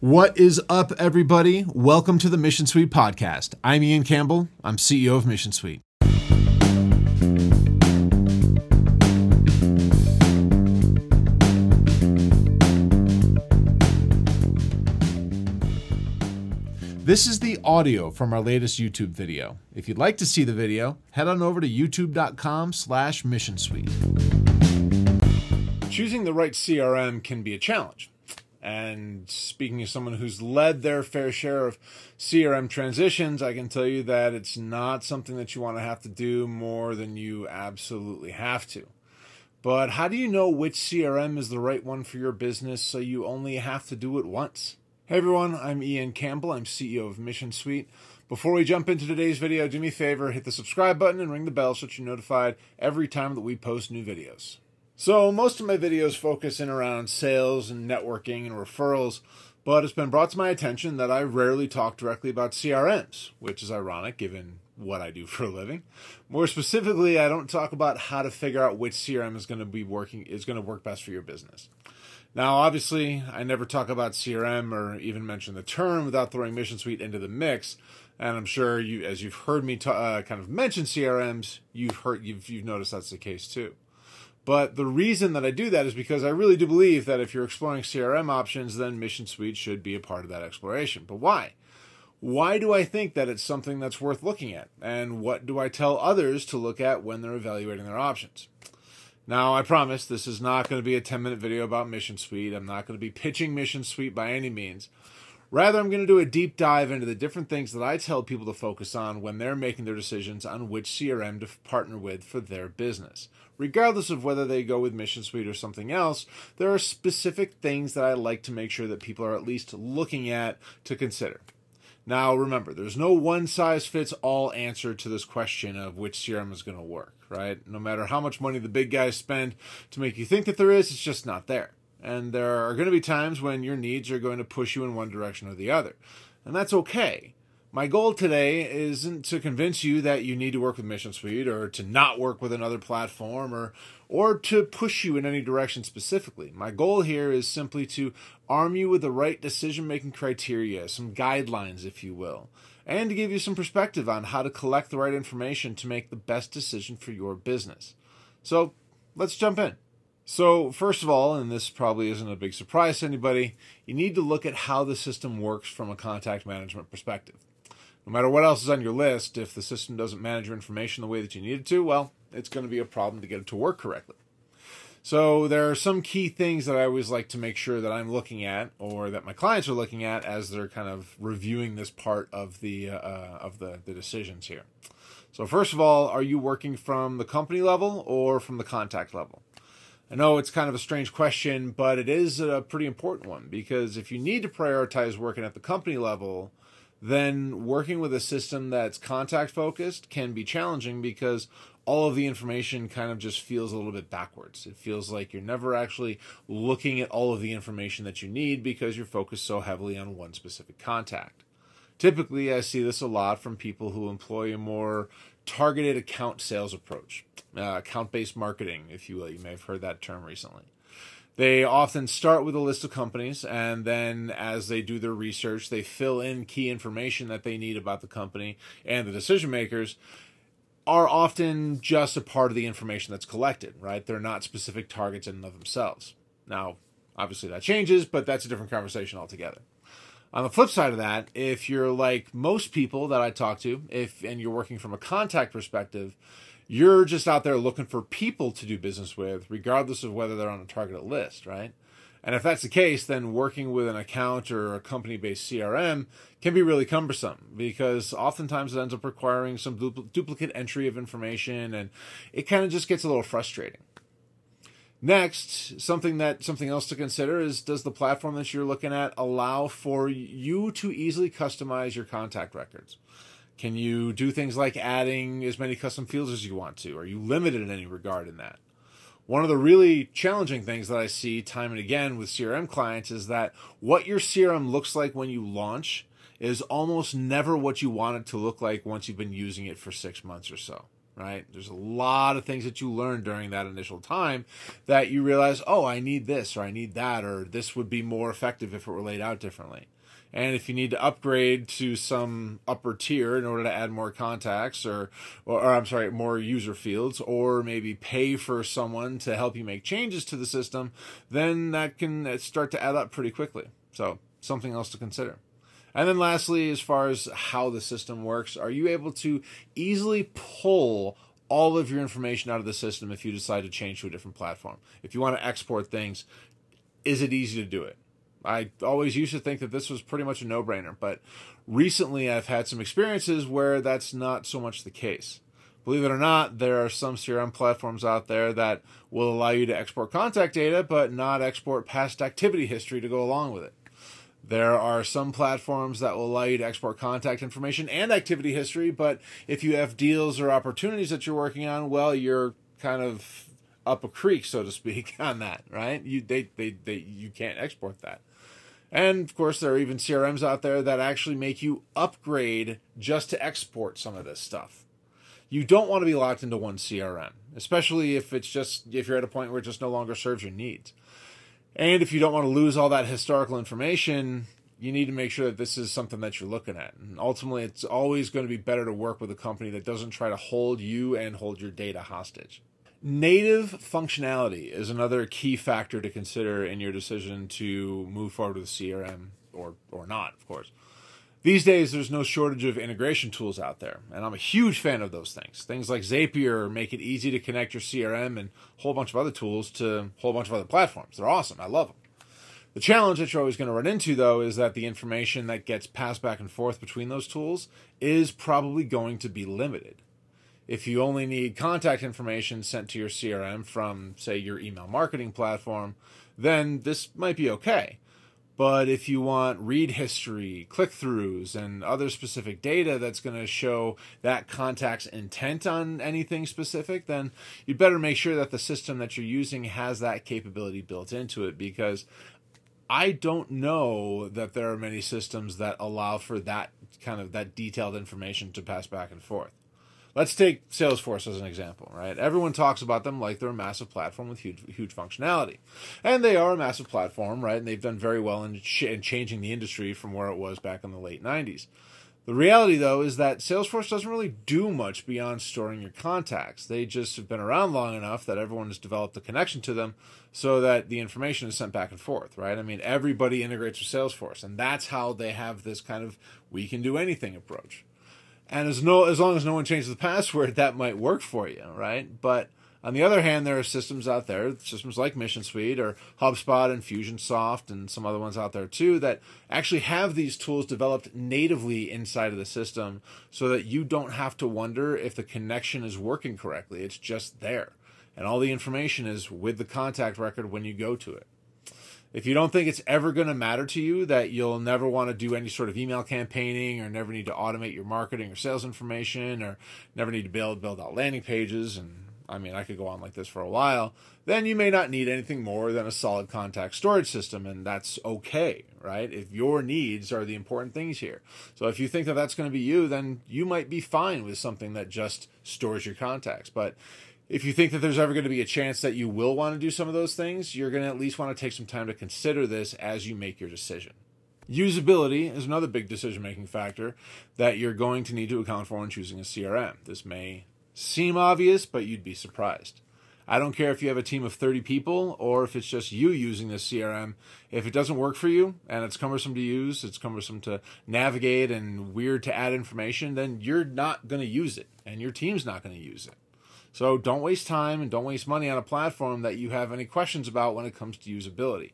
What is up, everybody? Welcome to the Mission Suite podcast. I'm Ian Campbell. I'm CEO of Mission Suite. This is the audio from our latest YouTube video. If you'd like to see the video, head on over to youtube.com slash mission suite. Choosing the right CRM can be a challenge. And speaking as someone who's led their fair share of CRM transitions, I can tell you that it's not something that you want to have to do more than you absolutely have to. But how do you know which CRM is the right one for your business so you only have to do it once? Hey everyone, I'm Ian Campbell. I'm CEO of Mission Suite. Before we jump into today's video, do me a favor, hit the subscribe button and ring the bell so that you're notified every time that we post new videos. So, most of my videos focus in around sales and networking and referrals, but it's been brought to my attention that I rarely talk directly about CRMs, which is ironic given what I do for a living. More specifically, I don't talk about how to figure out which CRM is going to be working is going to work best for your business. Now, obviously, I never talk about CRM or even mention the term without throwing Mission Suite into the mix. And I'm sure you, as you've heard me ta- uh, kind of mention CRMs, you've heard you've you've noticed that's the case too. But the reason that I do that is because I really do believe that if you're exploring CRM options, then Mission Suite should be a part of that exploration. But why? Why do I think that it's something that's worth looking at? And what do I tell others to look at when they're evaluating their options? Now, I promise this is not going to be a 10 minute video about Mission Suite. I'm not going to be pitching Mission Suite by any means. Rather, I'm going to do a deep dive into the different things that I tell people to focus on when they're making their decisions on which CRM to partner with for their business. Regardless of whether they go with Mission Suite or something else, there are specific things that I like to make sure that people are at least looking at to consider. Now, remember, there's no one size fits all answer to this question of which CRM is going to work, right? No matter how much money the big guys spend to make you think that there is, it's just not there. And there are going to be times when your needs are going to push you in one direction or the other. And that's okay. My goal today isn't to convince you that you need to work with Mission Suite or to not work with another platform or or to push you in any direction specifically. My goal here is simply to arm you with the right decision-making criteria, some guidelines if you will, and to give you some perspective on how to collect the right information to make the best decision for your business. So, let's jump in. So, first of all, and this probably isn't a big surprise to anybody, you need to look at how the system works from a contact management perspective. No matter what else is on your list, if the system doesn't manage your information the way that you need it to, well, it's going to be a problem to get it to work correctly. So, there are some key things that I always like to make sure that I'm looking at, or that my clients are looking at as they're kind of reviewing this part of the uh, of the, the decisions here. So, first of all, are you working from the company level or from the contact level? I know it's kind of a strange question, but it is a pretty important one because if you need to prioritize working at the company level, then working with a system that's contact focused can be challenging because all of the information kind of just feels a little bit backwards. It feels like you're never actually looking at all of the information that you need because you're focused so heavily on one specific contact. Typically, I see this a lot from people who employ a more targeted account sales approach, uh, account based marketing, if you will. You may have heard that term recently. They often start with a list of companies, and then as they do their research, they fill in key information that they need about the company and the decision makers are often just a part of the information that's collected, right? They're not specific targets in and of themselves. Now, obviously that changes, but that's a different conversation altogether. On the flip side of that, if you're like most people that I talk to, if and you're working from a contact perspective, you're just out there looking for people to do business with, regardless of whether they're on a targeted list, right? And if that's the case, then working with an account or a company based CRM can be really cumbersome because oftentimes it ends up requiring some dupl- duplicate entry of information and it kind of just gets a little frustrating. Next, something that something else to consider is does the platform that you're looking at allow for you to easily customize your contact records? Can you do things like adding as many custom fields as you want to? Are you limited in any regard in that? One of the really challenging things that I see time and again with CRM clients is that what your CRM looks like when you launch is almost never what you want it to look like once you've been using it for six months or so right? There's a lot of things that you learn during that initial time that you realize, oh, I need this or I need that, or this would be more effective if it were laid out differently. And if you need to upgrade to some upper tier in order to add more contacts or, or, or, I'm sorry, more user fields, or maybe pay for someone to help you make changes to the system, then that can start to add up pretty quickly. So, something else to consider. And then lastly, as far as how the system works, are you able to easily pull all of your information out of the system if you decide to change to a different platform? If you want to export things, is it easy to do it? I always used to think that this was pretty much a no brainer, but recently I've had some experiences where that's not so much the case. Believe it or not, there are some CRM platforms out there that will allow you to export contact data, but not export past activity history to go along with it. There are some platforms that will allow you to export contact information and activity history, but if you have deals or opportunities that you're working on, well, you're kind of up a creek, so to speak, on that, right? You they, they, they you can't export that. And of course, there are even CRMs out there that actually make you upgrade just to export some of this stuff. You don't want to be locked into one CRM, especially if it's just if you're at a point where it just no longer serves your needs. And if you don't want to lose all that historical information, you need to make sure that this is something that you're looking at. And ultimately, it's always going to be better to work with a company that doesn't try to hold you and hold your data hostage. Native functionality is another key factor to consider in your decision to move forward with CRM or, or not, of course. These days, there's no shortage of integration tools out there, and I'm a huge fan of those things. Things like Zapier make it easy to connect your CRM and a whole bunch of other tools to a whole bunch of other platforms. They're awesome. I love them. The challenge that you're always going to run into, though, is that the information that gets passed back and forth between those tools is probably going to be limited. If you only need contact information sent to your CRM from, say, your email marketing platform, then this might be okay. But if you want read history, click throughs, and other specific data that's going to show that contact's intent on anything specific, then you better make sure that the system that you're using has that capability built into it because I don't know that there are many systems that allow for that kind of that detailed information to pass back and forth. Let's take Salesforce as an example, right? Everyone talks about them like they're a massive platform with huge, huge functionality, and they are a massive platform, right? And they've done very well in, ch- in changing the industry from where it was back in the late '90s. The reality, though, is that Salesforce doesn't really do much beyond storing your contacts. They just have been around long enough that everyone has developed a connection to them so that the information is sent back and forth, right? I mean, everybody integrates with Salesforce, and that's how they have this kind of we can do anything approach. And as no as long as no one changes the password, that might work for you, right? But on the other hand, there are systems out there, systems like Mission Suite or HubSpot and Infusionsoft and some other ones out there too, that actually have these tools developed natively inside of the system so that you don't have to wonder if the connection is working correctly. It's just there. And all the information is with the contact record when you go to it if you don't think it's ever going to matter to you that you'll never want to do any sort of email campaigning or never need to automate your marketing or sales information or never need to build build out landing pages and I mean I could go on like this for a while then you may not need anything more than a solid contact storage system and that's okay right? If your needs are the important things here. So if you think that that's going to be you then you might be fine with something that just stores your contacts. But if you think that there's ever going to be a chance that you will want to do some of those things, you're going to at least want to take some time to consider this as you make your decision. Usability is another big decision making factor that you're going to need to account for when choosing a CRM. This may seem obvious, but you'd be surprised. I don't care if you have a team of 30 people or if it's just you using this CRM. If it doesn't work for you and it's cumbersome to use, it's cumbersome to navigate and weird to add information, then you're not going to use it and your team's not going to use it. So don't waste time and don't waste money on a platform that you have any questions about when it comes to usability.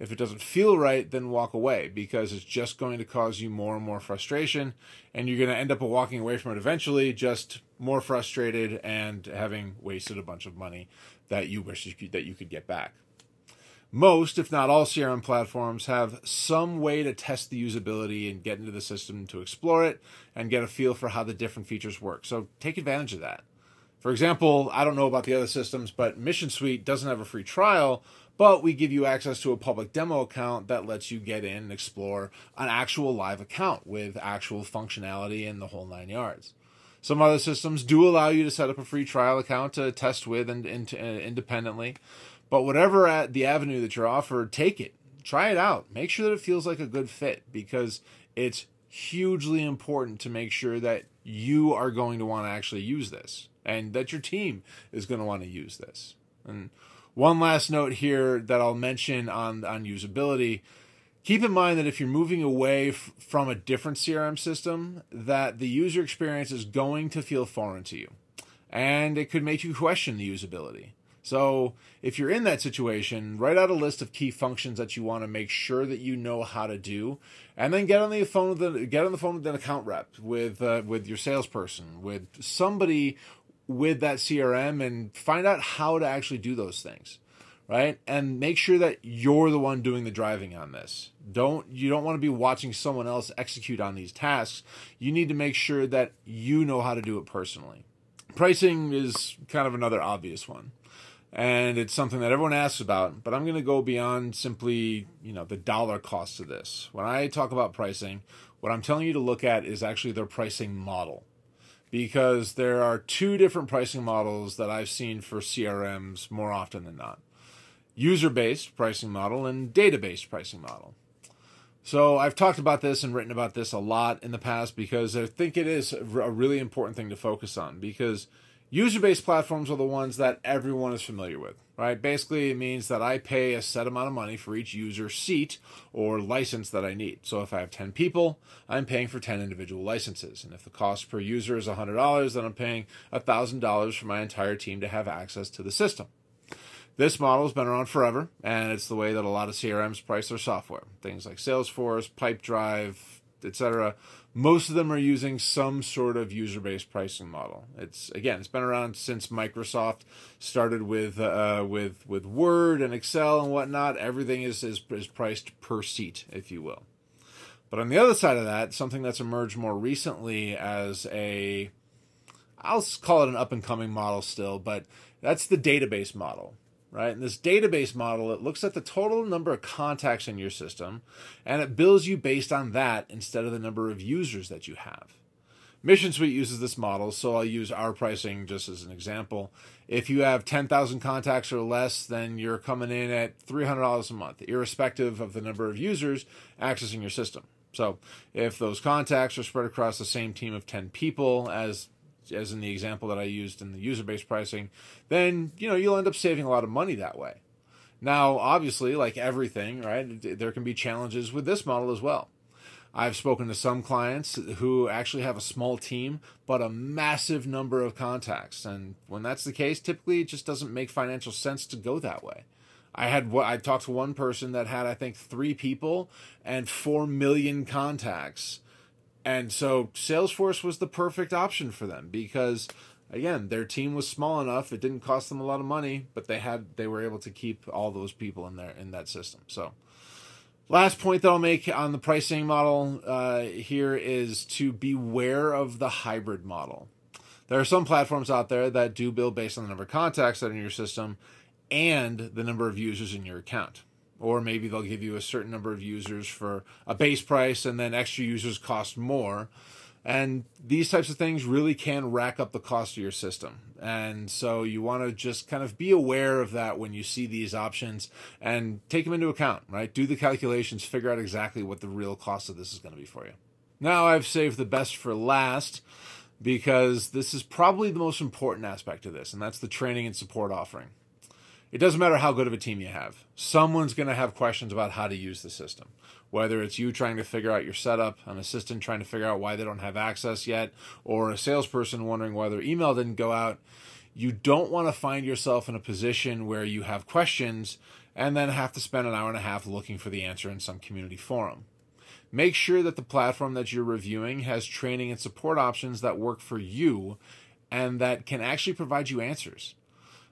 If it doesn't feel right, then walk away because it's just going to cause you more and more frustration, and you're going to end up walking away from it eventually, just more frustrated and having wasted a bunch of money that you wish you could, that you could get back. Most, if not all, CRM platforms have some way to test the usability and get into the system to explore it and get a feel for how the different features work. So take advantage of that. For example, I don't know about the other systems, but Mission Suite doesn't have a free trial, but we give you access to a public demo account that lets you get in and explore an actual live account with actual functionality and the whole nine yards. Some other systems do allow you to set up a free trial account to test with and, and uh, independently. But whatever at the avenue that you're offered, take it. Try it out. Make sure that it feels like a good fit because it's hugely important to make sure that you are going to want to actually use this and that your team is going to want to use this. And one last note here that I'll mention on on usability keep in mind that if you're moving away f- from a different CRM system, that the user experience is going to feel foreign to you, and it could make you question the usability. So, if you're in that situation, write out a list of key functions that you want to make sure that you know how to do, and then get on the phone with the get on the phone with an account rep, with uh, with your salesperson, with somebody with that CRM, and find out how to actually do those things right? And make sure that you're the one doing the driving on this. Don't you don't want to be watching someone else execute on these tasks. You need to make sure that you know how to do it personally. Pricing is kind of another obvious one. And it's something that everyone asks about, but I'm going to go beyond simply, you know, the dollar cost of this. When I talk about pricing, what I'm telling you to look at is actually their pricing model because there are two different pricing models that I've seen for CRMs more often than not user based pricing model and data based pricing model. So I've talked about this and written about this a lot in the past because I think it is a really important thing to focus on because user based platforms are the ones that everyone is familiar with, right? Basically, it means that I pay a set amount of money for each user seat or license that I need. So if I have 10 people, I'm paying for 10 individual licenses. And if the cost per user is $100, then I'm paying $1,000 for my entire team to have access to the system. This model has been around forever, and it's the way that a lot of CRMs price their software. Things like Salesforce, Pipedrive, etc. Most of them are using some sort of user-based pricing model. It's again, it's been around since Microsoft started with uh, with with Word and Excel and whatnot. Everything is, is is priced per seat, if you will. But on the other side of that, something that's emerged more recently as a I'll call it an up and coming model still, but that's the database model right? In this database model, it looks at the total number of contacts in your system and it bills you based on that instead of the number of users that you have. Mission Suite uses this model, so I'll use our pricing just as an example. If you have 10,000 contacts or less, then you're coming in at $300 a month, irrespective of the number of users accessing your system. So if those contacts are spread across the same team of 10 people as as in the example that I used in the user-based pricing, then you know you'll end up saving a lot of money that way. Now, obviously, like everything, right, there can be challenges with this model as well. I've spoken to some clients who actually have a small team, but a massive number of contacts. And when that's the case, typically it just doesn't make financial sense to go that way. I had I talked to one person that had I think three people and four million contacts, and so Salesforce was the perfect option for them because again, their team was small enough, it didn't cost them a lot of money, but they had they were able to keep all those people in there in that system. So Last point that I'll make on the pricing model uh, here is to beware of the hybrid model. There are some platforms out there that do bill based on the number of contacts that are in your system and the number of users in your account or maybe they'll give you a certain number of users for a base price and then extra users cost more. And these types of things really can rack up the cost of your system. And so you want to just kind of be aware of that when you see these options and take them into account right? Do the calculations figure out exactly what the real cost of this is going to be for you. Now i've saved the best for last because this is probably the most important aspect of this and that's the training and support offering it doesn't matter how good of a team you have. Someone's going to have questions about how to use the system. Whether it's you trying to figure out your setup, an assistant trying to figure out why they don't have access yet, or a salesperson wondering why their email didn't go out, you don't want to find yourself in a position where you have questions and then have to spend an hour and a half looking for the answer in some community forum. Make sure that the platform that you're reviewing has training and support options that work for you and that can actually provide you answers.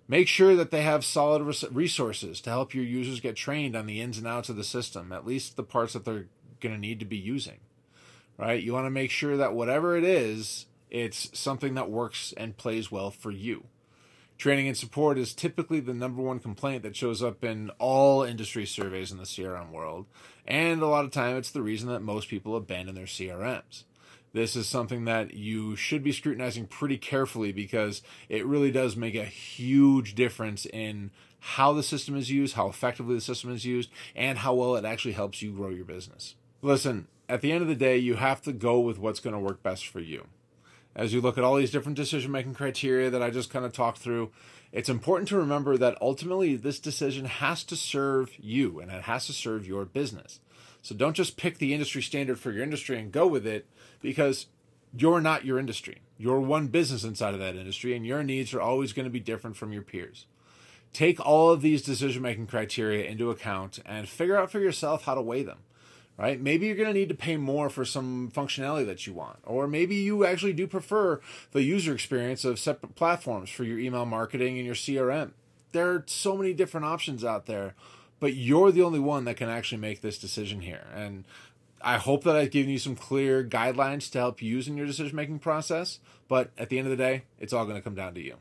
Make sure that they have solid resources to help your users get trained on the ins and outs of the system, at least the parts that they're going to need to be using. Right? You want to make sure that whatever it is, it's something that works and plays well for you. Training and support is typically the number one complaint that shows up in all industry surveys in the CRM world, and a lot of time it's the reason that most people abandon their CRMs. This is something that you should be scrutinizing pretty carefully because it really does make a huge difference in how the system is used, how effectively the system is used, and how well it actually helps you grow your business. Listen, at the end of the day, you have to go with what's going to work best for you. As you look at all these different decision making criteria that I just kind of talked through, it's important to remember that ultimately this decision has to serve you and it has to serve your business. So don't just pick the industry standard for your industry and go with it because you're not your industry. You're one business inside of that industry, and your needs are always going to be different from your peers. Take all of these decision making criteria into account and figure out for yourself how to weigh them. Right? Maybe you're going to need to pay more for some functionality that you want, or maybe you actually do prefer the user experience of separate platforms for your email marketing and your CRM. There are so many different options out there but you're the only one that can actually make this decision here. And I hope that I've given you some clear guidelines to help you use in your decision making process. But at the end of the day, it's all going to come down to you.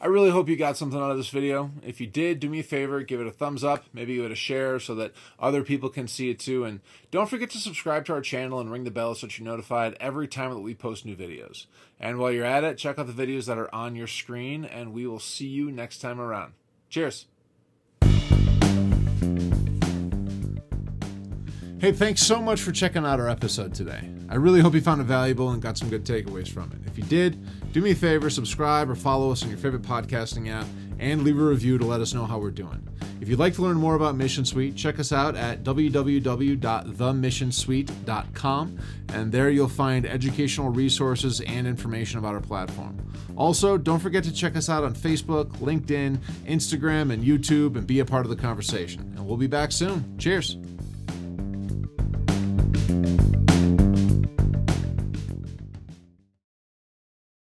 I really hope you got something out of this video. If you did, do me a favor, give it a thumbs up, maybe give it a share so that other people can see it too. And don't forget to subscribe to our channel and ring the bell so that you're notified every time that we post new videos. And while you're at it, check out the videos that are on your screen, and we will see you next time around. Cheers. Hey, thanks so much for checking out our episode today. I really hope you found it valuable and got some good takeaways from it. If you did, do me a favor, subscribe or follow us on your favorite podcasting app and leave a review to let us know how we're doing. If you'd like to learn more about Mission Suite, check us out at www.themissionsuite.com, and there you'll find educational resources and information about our platform. Also, don't forget to check us out on Facebook, LinkedIn, Instagram, and YouTube and be a part of the conversation. And we'll be back soon. Cheers.